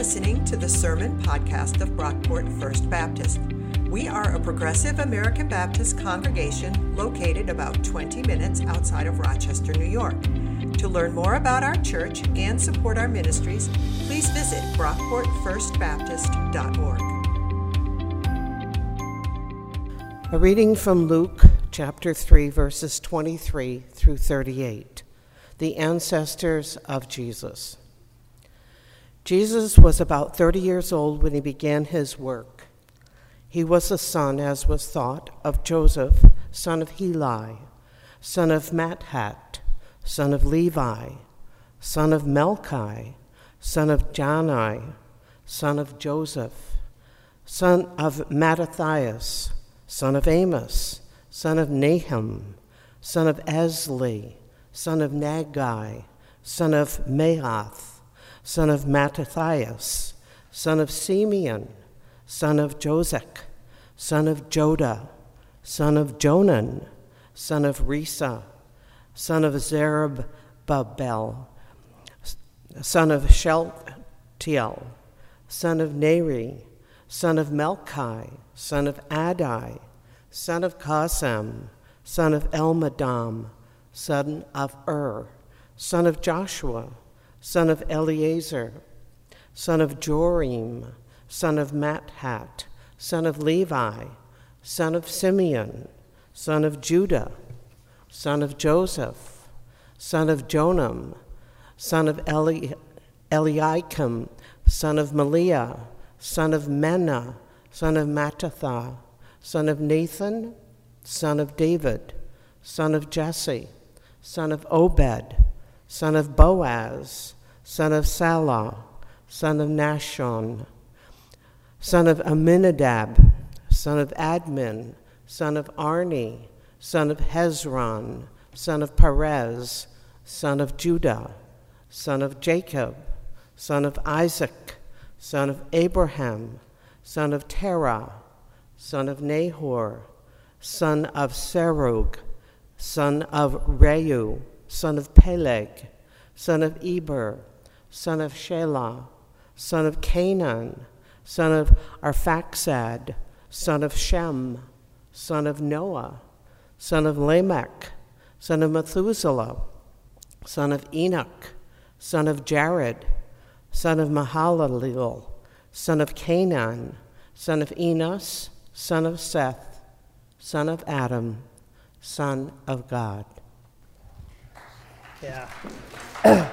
listening to the Sermon Podcast of Brockport First Baptist. We are a progressive American Baptist congregation located about 20 minutes outside of Rochester, New York. To learn more about our church and support our ministries, please visit brockportfirstbaptist.org. A reading from Luke chapter 3, verses 23 through 38. The ancestors of Jesus. Jesus was about 30 years old when he began his work. He was the son, as was thought, of Joseph, son of Heli, son of Matthat, son of Levi, son of Melchi, son of Jannai, son of Joseph, son of Mattathias, son of Amos, son of Nahum, son of Esli, son of Naggai, son of Maath, son of Mattathias, son of Simeon, son of Josech, son of Joda, son of Jonan, son of Rhesa, son of Zerubbabel, son of Shealtiel, son of Neri, son of Melchi, son of Adai, son of Cosam, son of Elmadam, son of Ur, son of Joshua, son of Eleazar, son of Jorim, son of Matthat, son of Levi, son of Simeon, son of Judah, son of Joseph, son of Jonam, son of Eli- Eliakim, son of Melea, son of Menna, son of Mattatha, son of Nathan, son of David, son of Jesse, son of Obed, son of Boaz, son of Salah, son of Nahshon, son of Amminadab, son of Admin, son of Arni, son of Hezron, son of Perez, son of Judah, son of Jacob, son of Isaac, son of Abraham, son of Terah, son of Nahor, son of Serug, son of Reu, son of Peleg, son of Eber, son of Shelah, son of Cainan, son of Arphaxad, son of Shem, son of Noah, son of Lamech, son of Methuselah, son of Enoch, son of Jared, son of Mahalalel, son of Cainan, son of Enos, son of Seth, son of Adam, son of God. Yeah.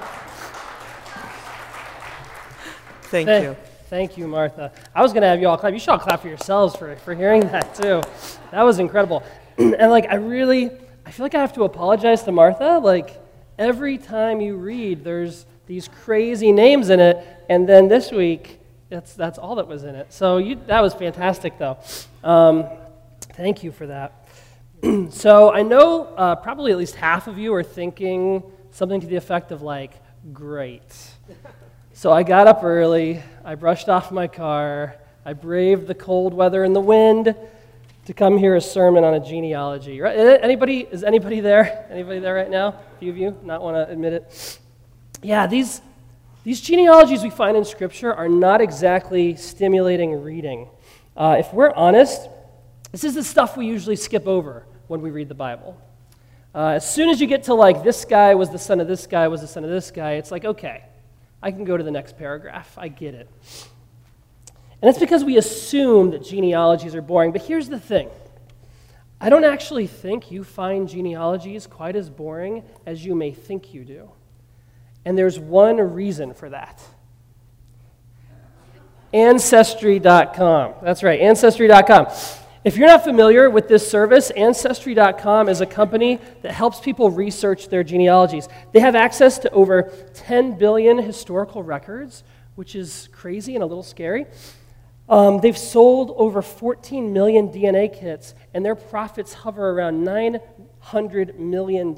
Thank Th- you. Thank you, Martha. I was going to have you all clap. You should all clap for yourselves for, for hearing that, too. That was incredible. and, like, I really, I feel like I have to apologize to Martha. Like, every time you read, there's these crazy names in it. And then this week, that's, that's all that was in it. So you, that was fantastic, though. Um, thank you for that. so I know uh, probably at least half of you are thinking something to the effect of, like, great. So I got up early, I brushed off my car, I braved the cold weather and the wind to come hear a sermon on a genealogy. Right? Anybody, is anybody there? Anybody there right now? A few of you not want to admit it? Yeah, these, these genealogies we find in Scripture are not exactly stimulating reading. Uh, if we're honest, this is the stuff we usually skip over when we read the Bible. Uh, as soon as you get to like, this guy was the son of this guy, was the son of this guy, it's like, okay, I can go to the next paragraph. I get it. And it's because we assume that genealogies are boring. But here's the thing I don't actually think you find genealogies quite as boring as you may think you do. And there's one reason for that. Ancestry.com. That's right, Ancestry.com. If you're not familiar with this service, Ancestry.com is a company that helps people research their genealogies. They have access to over 10 billion historical records, which is crazy and a little scary. Um, they've sold over 14 million DNA kits, and their profits hover around $900 million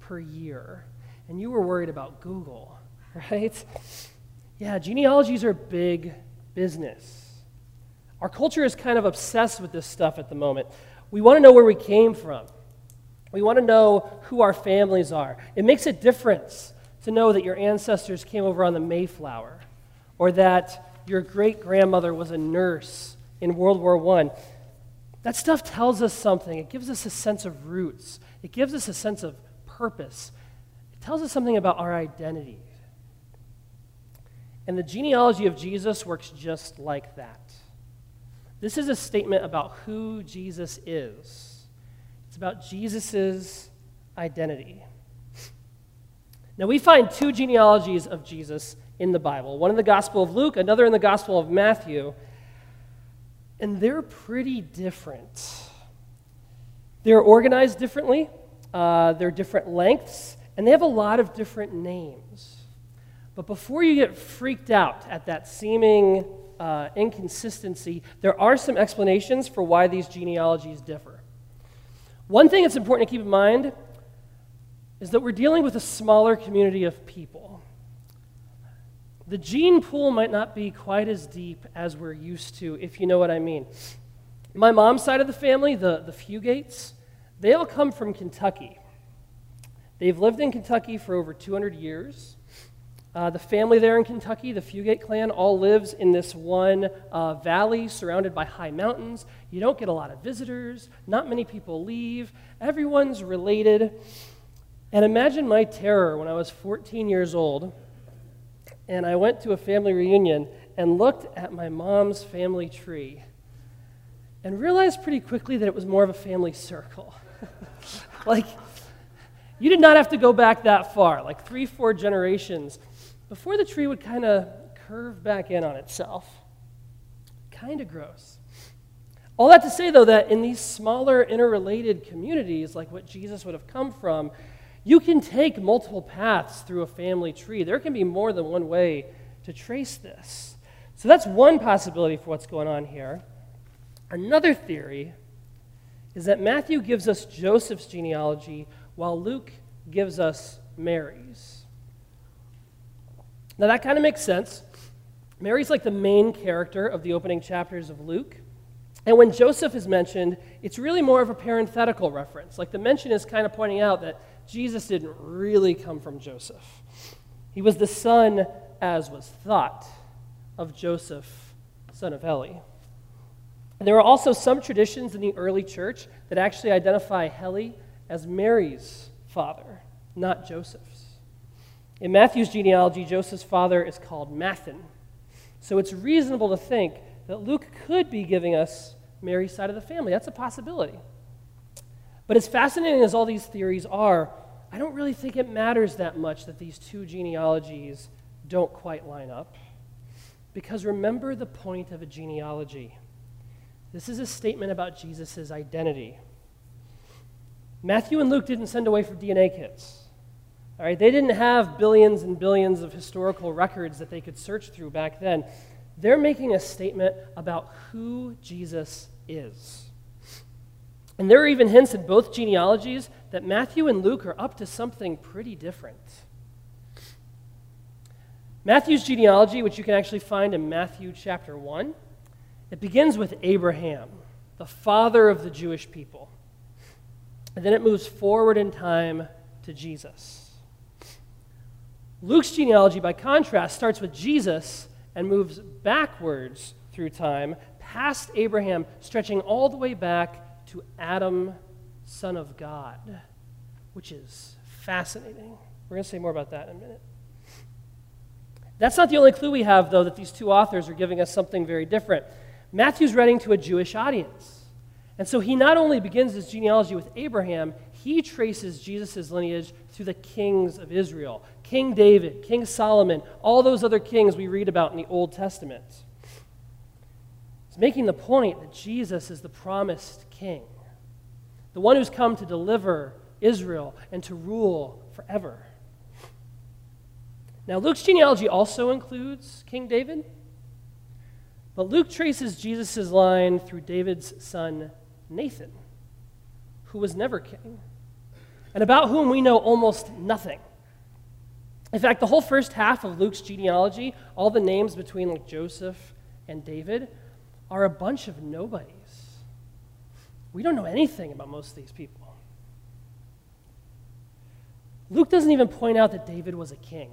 per year. And you were worried about Google, right? Yeah, genealogies are big business. Our culture is kind of obsessed with this stuff at the moment. We want to know where we came from. We want to know who our families are. It makes a difference to know that your ancestors came over on the Mayflower or that your great grandmother was a nurse in World War I. That stuff tells us something. It gives us a sense of roots, it gives us a sense of purpose, it tells us something about our identity. And the genealogy of Jesus works just like that. This is a statement about who Jesus is. It's about Jesus' identity. Now, we find two genealogies of Jesus in the Bible one in the Gospel of Luke, another in the Gospel of Matthew. And they're pretty different. They're organized differently, uh, they're different lengths, and they have a lot of different names. But before you get freaked out at that seeming uh, inconsistency, there are some explanations for why these genealogies differ. One thing that's important to keep in mind is that we're dealing with a smaller community of people. The gene pool might not be quite as deep as we're used to, if you know what I mean. My mom's side of the family, the, the Fugates, they all come from Kentucky. They've lived in Kentucky for over 200 years. Uh, the family there in Kentucky, the Fugate clan, all lives in this one uh, valley surrounded by high mountains. You don't get a lot of visitors, not many people leave, everyone's related. And imagine my terror when I was 14 years old and I went to a family reunion and looked at my mom's family tree and realized pretty quickly that it was more of a family circle. like, you did not have to go back that far, like three, four generations before the tree would kind of curve back in on itself. Kind of gross. All that to say, though, that in these smaller, interrelated communities, like what Jesus would have come from, you can take multiple paths through a family tree. There can be more than one way to trace this. So that's one possibility for what's going on here. Another theory is that Matthew gives us Joseph's genealogy while Luke gives us Mary's. Now, that kind of makes sense. Mary's like the main character of the opening chapters of Luke. And when Joseph is mentioned, it's really more of a parenthetical reference. Like the mention is kind of pointing out that Jesus didn't really come from Joseph. He was the son, as was thought, of Joseph, son of Heli. And there are also some traditions in the early church that actually identify Heli as Mary's father, not Joseph's. In Matthew's genealogy, Joseph's father is called Matthan. So it's reasonable to think that Luke could be giving us Mary's side of the family. That's a possibility. But as fascinating as all these theories are, I don't really think it matters that much that these two genealogies don't quite line up. Because remember the point of a genealogy. This is a statement about Jesus' identity. Matthew and Luke didn't send away for DNA kits. All right, they didn't have billions and billions of historical records that they could search through back then. They're making a statement about who Jesus is. And there are even hints in both genealogies that Matthew and Luke are up to something pretty different. Matthew's genealogy, which you can actually find in Matthew chapter 1, it begins with Abraham, the father of the Jewish people. And then it moves forward in time to Jesus. Luke's genealogy, by contrast, starts with Jesus and moves backwards through time, past Abraham, stretching all the way back to Adam, son of God, which is fascinating. We're going to say more about that in a minute. That's not the only clue we have, though, that these two authors are giving us something very different. Matthew's writing to a Jewish audience. And so he not only begins his genealogy with Abraham, he traces Jesus' lineage through the kings of Israel King David, King Solomon, all those other kings we read about in the Old Testament. He's making the point that Jesus is the promised king, the one who's come to deliver Israel and to rule forever. Now, Luke's genealogy also includes King David, but Luke traces Jesus' line through David's son, Nathan, who was never king, and about whom we know almost nothing. In fact, the whole first half of Luke's genealogy, all the names between like Joseph and David, are a bunch of nobodies. We don't know anything about most of these people. Luke doesn't even point out that David was a king.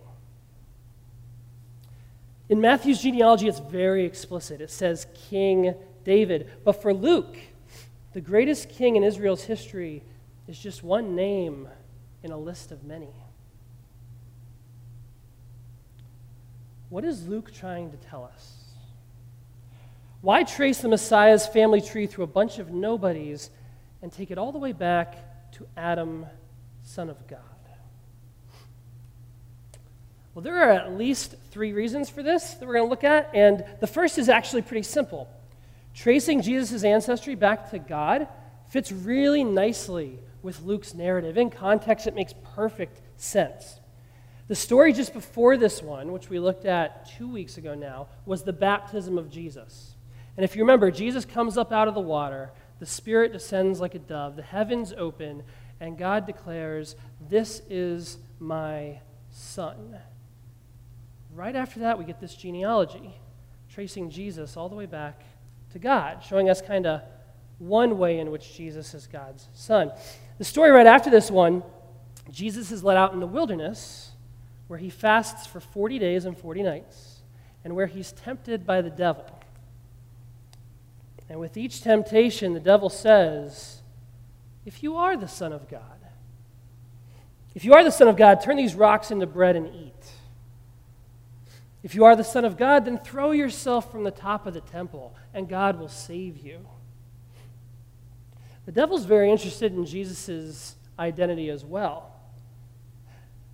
In Matthew's genealogy, it's very explicit. It says King David. But for Luke, the greatest king in Israel's history is just one name in a list of many. What is Luke trying to tell us? Why trace the Messiah's family tree through a bunch of nobodies and take it all the way back to Adam, son of God? Well, there are at least three reasons for this that we're going to look at, and the first is actually pretty simple. Tracing Jesus' ancestry back to God fits really nicely with Luke's narrative. In context, it makes perfect sense. The story just before this one, which we looked at two weeks ago now, was the baptism of Jesus. And if you remember, Jesus comes up out of the water, the Spirit descends like a dove, the heavens open, and God declares, This is my Son. Right after that, we get this genealogy, tracing Jesus all the way back to God, showing us kind of one way in which Jesus is God's Son. The story right after this one, Jesus is led out in the wilderness where he fasts for 40 days and 40 nights and where he's tempted by the devil. And with each temptation, the devil says, If you are the Son of God, if you are the Son of God, turn these rocks into bread and eat. If you are the Son of God, then throw yourself from the top of the temple, and God will save you. The devil's very interested in Jesus' identity as well.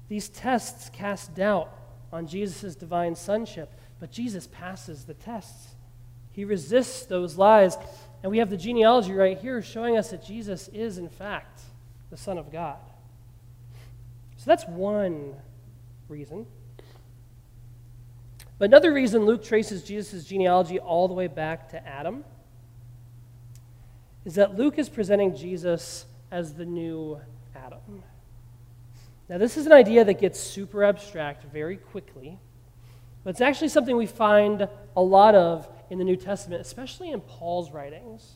These tests cast doubt on Jesus' divine sonship, but Jesus passes the tests. He resists those lies, and we have the genealogy right here showing us that Jesus is, in fact, the Son of God. So that's one reason. But another reason Luke traces Jesus' genealogy all the way back to Adam is that Luke is presenting Jesus as the new Adam. Now, this is an idea that gets super abstract very quickly, but it's actually something we find a lot of in the New Testament, especially in Paul's writings.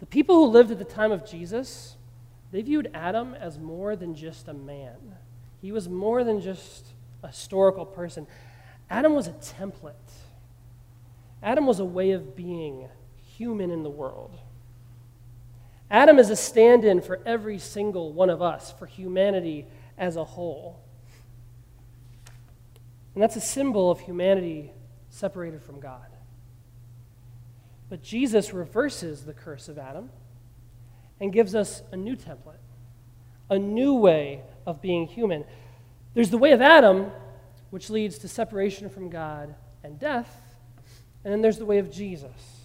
The people who lived at the time of Jesus, they viewed Adam as more than just a man. He was more than just a historical person. Adam was a template. Adam was a way of being human in the world. Adam is a stand in for every single one of us, for humanity as a whole. And that's a symbol of humanity separated from God. But Jesus reverses the curse of Adam and gives us a new template, a new way of being human. There's the way of Adam, which leads to separation from God and death. And then there's the way of Jesus,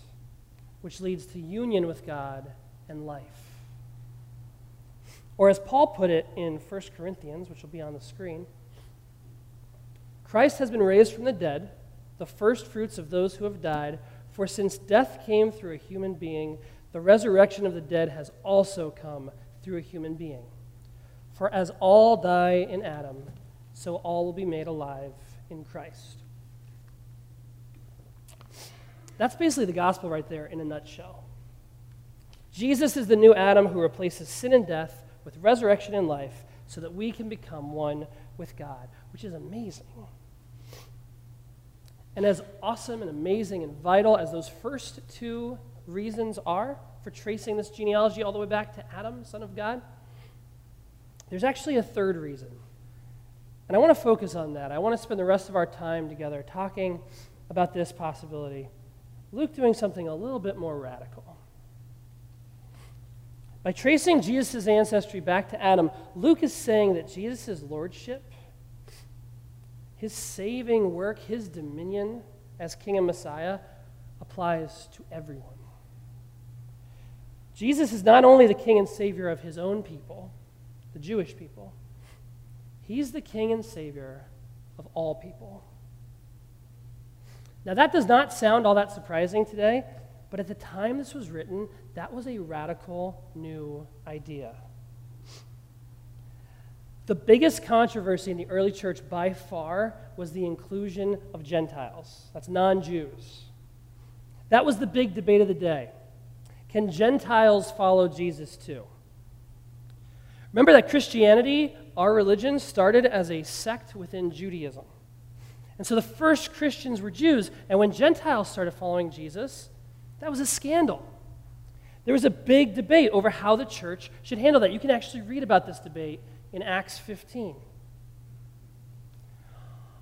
which leads to union with God and life. Or as Paul put it in 1 Corinthians, which will be on the screen Christ has been raised from the dead, the first fruits of those who have died. For since death came through a human being, the resurrection of the dead has also come through a human being. For as all die in Adam, so all will be made alive in Christ. That's basically the gospel right there in a nutshell. Jesus is the new Adam who replaces sin and death with resurrection and life so that we can become one with God, which is amazing. And as awesome and amazing and vital as those first two reasons are for tracing this genealogy all the way back to Adam, son of God, there's actually a third reason. And I want to focus on that. I want to spend the rest of our time together talking about this possibility. Luke doing something a little bit more radical. By tracing Jesus' ancestry back to Adam, Luke is saying that Jesus' lordship, his saving work, his dominion as King and Messiah applies to everyone. Jesus is not only the King and Savior of his own people, the Jewish people, He's the King and Savior of all people. Now, that does not sound all that surprising today, but at the time this was written, that was a radical new idea. The biggest controversy in the early church by far was the inclusion of Gentiles. That's non Jews. That was the big debate of the day. Can Gentiles follow Jesus too? Remember that Christianity our religion started as a sect within Judaism. And so the first Christians were Jews, and when Gentiles started following Jesus, that was a scandal. There was a big debate over how the church should handle that. You can actually read about this debate in Acts 15.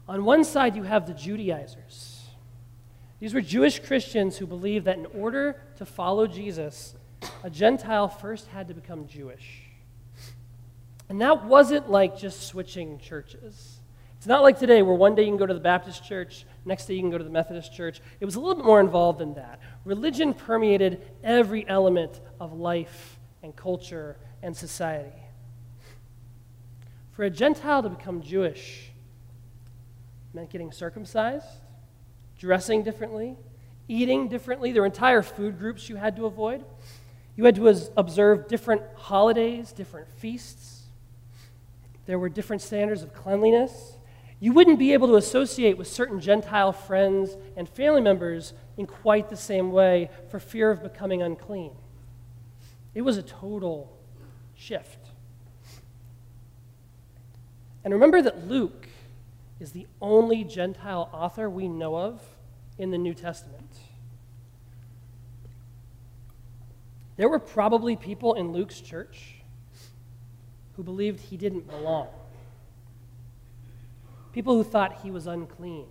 On one side, you have the Judaizers. These were Jewish Christians who believed that in order to follow Jesus, a Gentile first had to become Jewish. And that wasn't like just switching churches. It's not like today where one day you can go to the Baptist church, next day you can go to the Methodist church. It was a little bit more involved than that. Religion permeated every element of life and culture and society. For a Gentile to become Jewish meant getting circumcised, dressing differently, eating differently. There were entire food groups you had to avoid. You had to observe different holidays, different feasts. There were different standards of cleanliness. You wouldn't be able to associate with certain Gentile friends and family members in quite the same way for fear of becoming unclean. It was a total shift. And remember that Luke is the only Gentile author we know of in the New Testament. There were probably people in Luke's church who believed he didn't belong people who thought he was unclean,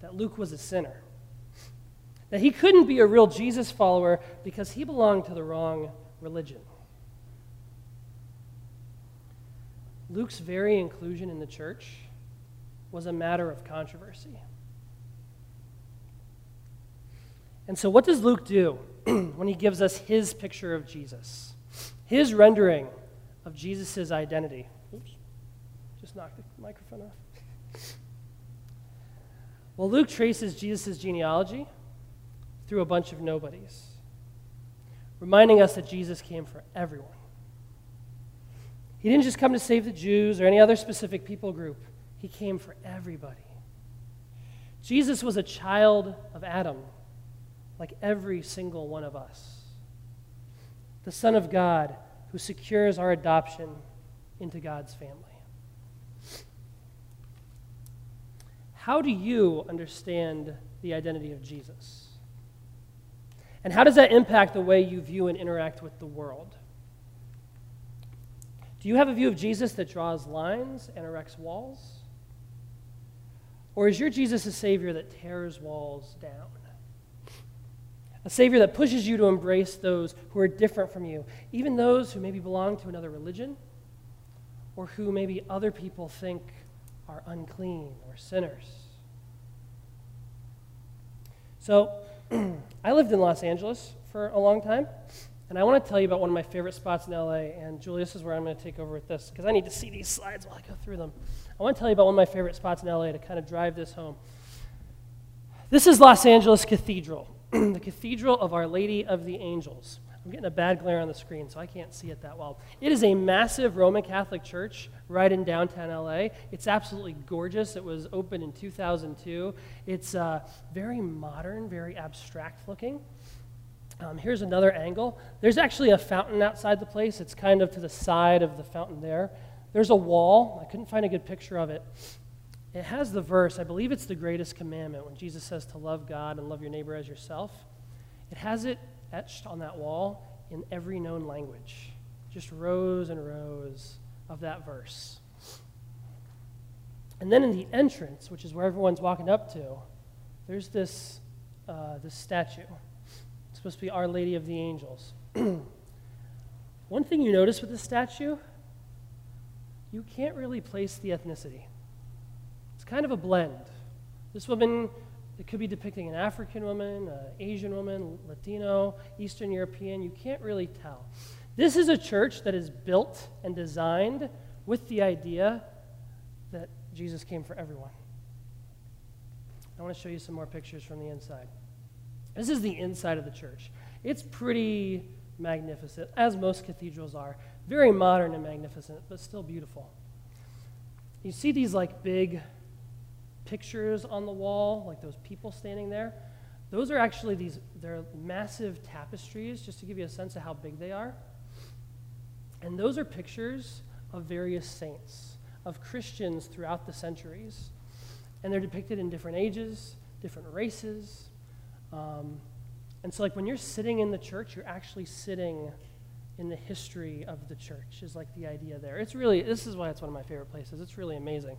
that Luke was a sinner, that he couldn't be a real Jesus follower because he belonged to the wrong religion. Luke's very inclusion in the church was a matter of controversy. And so, what does Luke do when he gives us his picture of Jesus? His rendering of Jesus' identity. Oops. Just knock the microphone off. Well, Luke traces Jesus' genealogy through a bunch of nobodies, reminding us that Jesus came for everyone. He didn't just come to save the Jews or any other specific people group, he came for everybody. Jesus was a child of Adam, like every single one of us. The Son of God who secures our adoption into God's family. How do you understand the identity of Jesus? And how does that impact the way you view and interact with the world? Do you have a view of Jesus that draws lines and erects walls? Or is your Jesus a Savior that tears walls down? A Savior that pushes you to embrace those who are different from you, even those who maybe belong to another religion or who maybe other people think are unclean or sinners. So, I lived in Los Angeles for a long time, and I want to tell you about one of my favorite spots in LA. And Julius is where I'm going to take over with this because I need to see these slides while I go through them. I want to tell you about one of my favorite spots in LA to kind of drive this home. This is Los Angeles Cathedral, the Cathedral of Our Lady of the Angels. I'm getting a bad glare on the screen, so I can't see it that well. It is a massive Roman Catholic church right in downtown LA. It's absolutely gorgeous. It was opened in 2002. It's uh, very modern, very abstract looking. Um, here's another angle. There's actually a fountain outside the place. It's kind of to the side of the fountain there. There's a wall. I couldn't find a good picture of it. It has the verse, I believe it's the greatest commandment when Jesus says to love God and love your neighbor as yourself. It has it etched on that wall in every known language. Just rows and rows of that verse. And then in the entrance, which is where everyone's walking up to, there's this, uh, this statue. It's supposed to be Our Lady of the Angels. One thing you notice with this statue, you can't really place the ethnicity. It's kind of a blend. This woman it could be depicting an African woman, an Asian woman, Latino, Eastern European. You can't really tell. This is a church that is built and designed with the idea that Jesus came for everyone. I want to show you some more pictures from the inside. This is the inside of the church. It's pretty magnificent, as most cathedrals are. Very modern and magnificent, but still beautiful. You see these like big pictures on the wall, like those people standing there, those are actually these, they're massive tapestries, just to give you a sense of how big they are. And those are pictures of various saints, of Christians throughout the centuries. and they're depicted in different ages, different races. Um, and so, like, when you're sitting in the church, you're actually sitting in the history of the church, is like the idea there. It's really, this is why it's one of my favorite places. It's really amazing.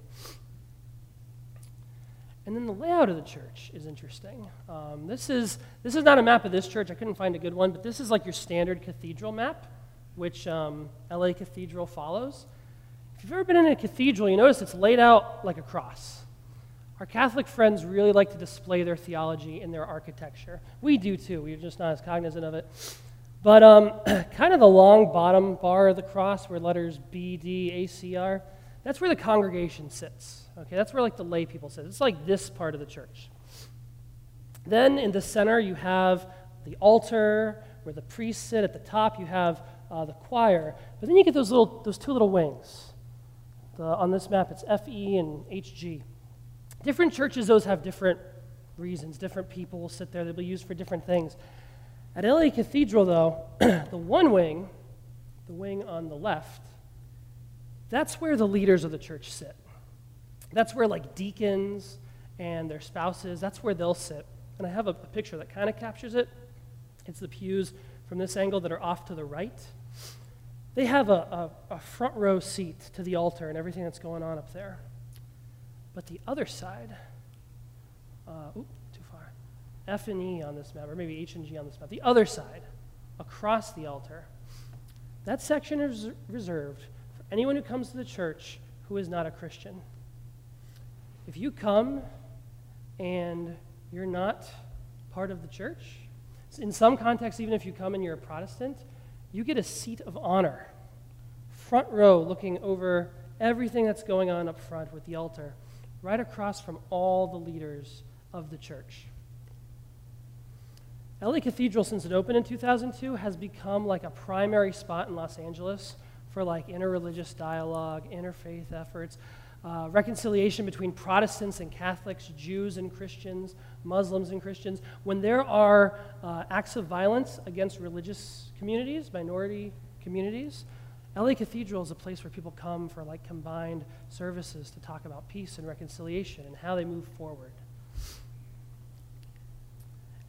And then the layout of the church is interesting. Um, this, is, this is not a map of this church. I couldn't find a good one, but this is like your standard cathedral map, which um, LA Cathedral follows. If you've ever been in a cathedral, you notice it's laid out like a cross. Our Catholic friends really like to display their theology in their architecture. We do too, we're just not as cognizant of it. But um, kind of the long bottom bar of the cross, where letters B, D, A, C are, that's where the congregation sits. Okay, that's where like the lay people sit. It's like this part of the church. Then in the center, you have the altar where the priests sit. At the top, you have uh, the choir. But then you get those little, those two little wings. The, on this map, it's FE and HG. Different churches, those have different reasons. Different people will sit there. They'll be used for different things. At LA Cathedral, though, the one wing, the wing on the left, that's where the leaders of the church sit. That's where, like, deacons and their spouses, that's where they'll sit. And I have a, a picture that kind of captures it. It's the pews from this angle that are off to the right. They have a, a, a front row seat to the altar and everything that's going on up there. But the other side, uh, oops, too far, F and E on this map, or maybe H and G on this map, the other side, across the altar, that section is reserved for anyone who comes to the church who is not a Christian. If you come and you're not part of the church, in some contexts, even if you come and you're a Protestant, you get a seat of honor, front row, looking over everything that's going on up front with the altar, right across from all the leaders of the church. LA Cathedral, since it opened in 2002, has become like a primary spot in Los Angeles for like interreligious dialogue, interfaith efforts, uh, reconciliation between Protestants and Catholics, Jews and Christians, Muslims and Christians. When there are uh, acts of violence against religious communities, minority communities, LA Cathedral is a place where people come for like combined services to talk about peace and reconciliation and how they move forward.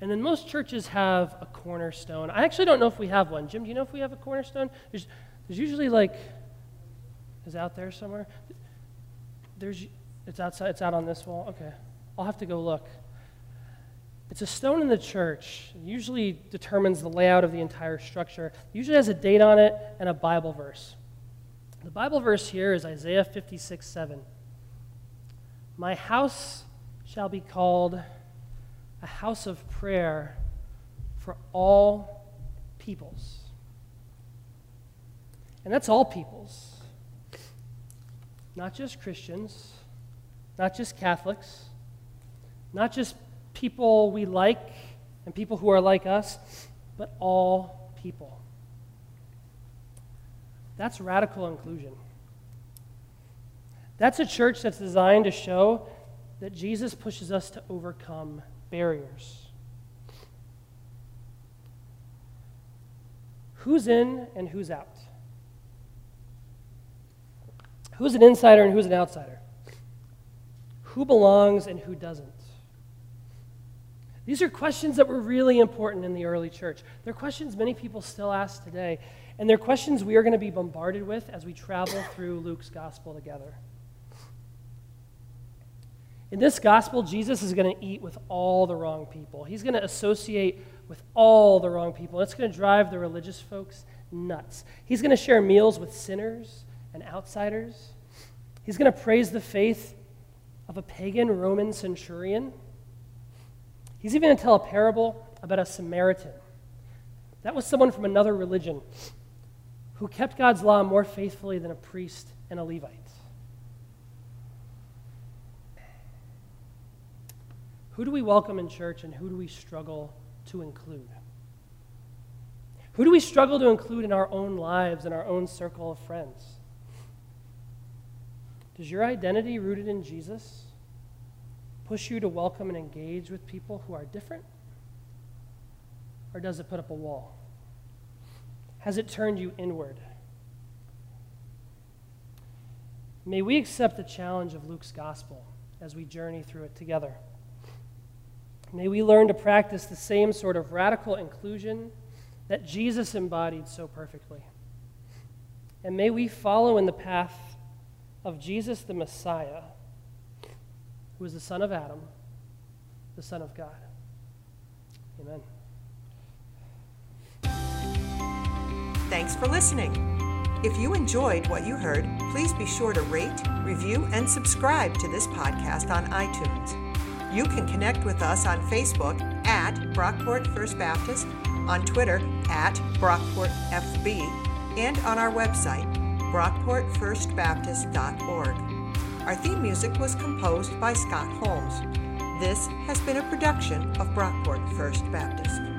And then most churches have a cornerstone. I actually don't know if we have one. Jim, do you know if we have a cornerstone? There's, there's usually like, is out there somewhere? There's, it's outside, it's out on this wall? Okay. I'll have to go look. It's a stone in the church. It usually determines the layout of the entire structure. It usually has a date on it and a Bible verse. The Bible verse here is Isaiah 56 7. My house shall be called a house of prayer for all peoples. And that's all peoples, not just Christians, not just Catholics, not just people we like and people who are like us, but all people. That's radical inclusion. That's a church that's designed to show that Jesus pushes us to overcome barriers. Who's in and who's out? Who's an insider and who's an outsider? Who belongs and who doesn't? These are questions that were really important in the early church. They're questions many people still ask today, and they're questions we are going to be bombarded with as we travel through Luke's gospel together. In this gospel, Jesus is going to eat with all the wrong people. He's going to associate with all the wrong people. It's going to drive the religious folks nuts. He's going to share meals with sinners and outsiders. He's going to praise the faith of a pagan Roman centurion. He's even going to tell a parable about a Samaritan. That was someone from another religion who kept God's law more faithfully than a priest and a Levite. Who do we welcome in church and who do we struggle to include? Who do we struggle to include in our own lives, in our own circle of friends? Does your identity rooted in Jesus push you to welcome and engage with people who are different? Or does it put up a wall? Has it turned you inward? May we accept the challenge of Luke's gospel as we journey through it together. May we learn to practice the same sort of radical inclusion that Jesus embodied so perfectly. And may we follow in the path of Jesus the Messiah, who is the Son of Adam, the Son of God. Amen. Thanks for listening. If you enjoyed what you heard, please be sure to rate, review, and subscribe to this podcast on iTunes. You can connect with us on Facebook at Brockport First Baptist, on Twitter at BrockportFB, and on our website, brockportfirstbaptist.org. Our theme music was composed by Scott Holmes. This has been a production of Brockport First Baptist.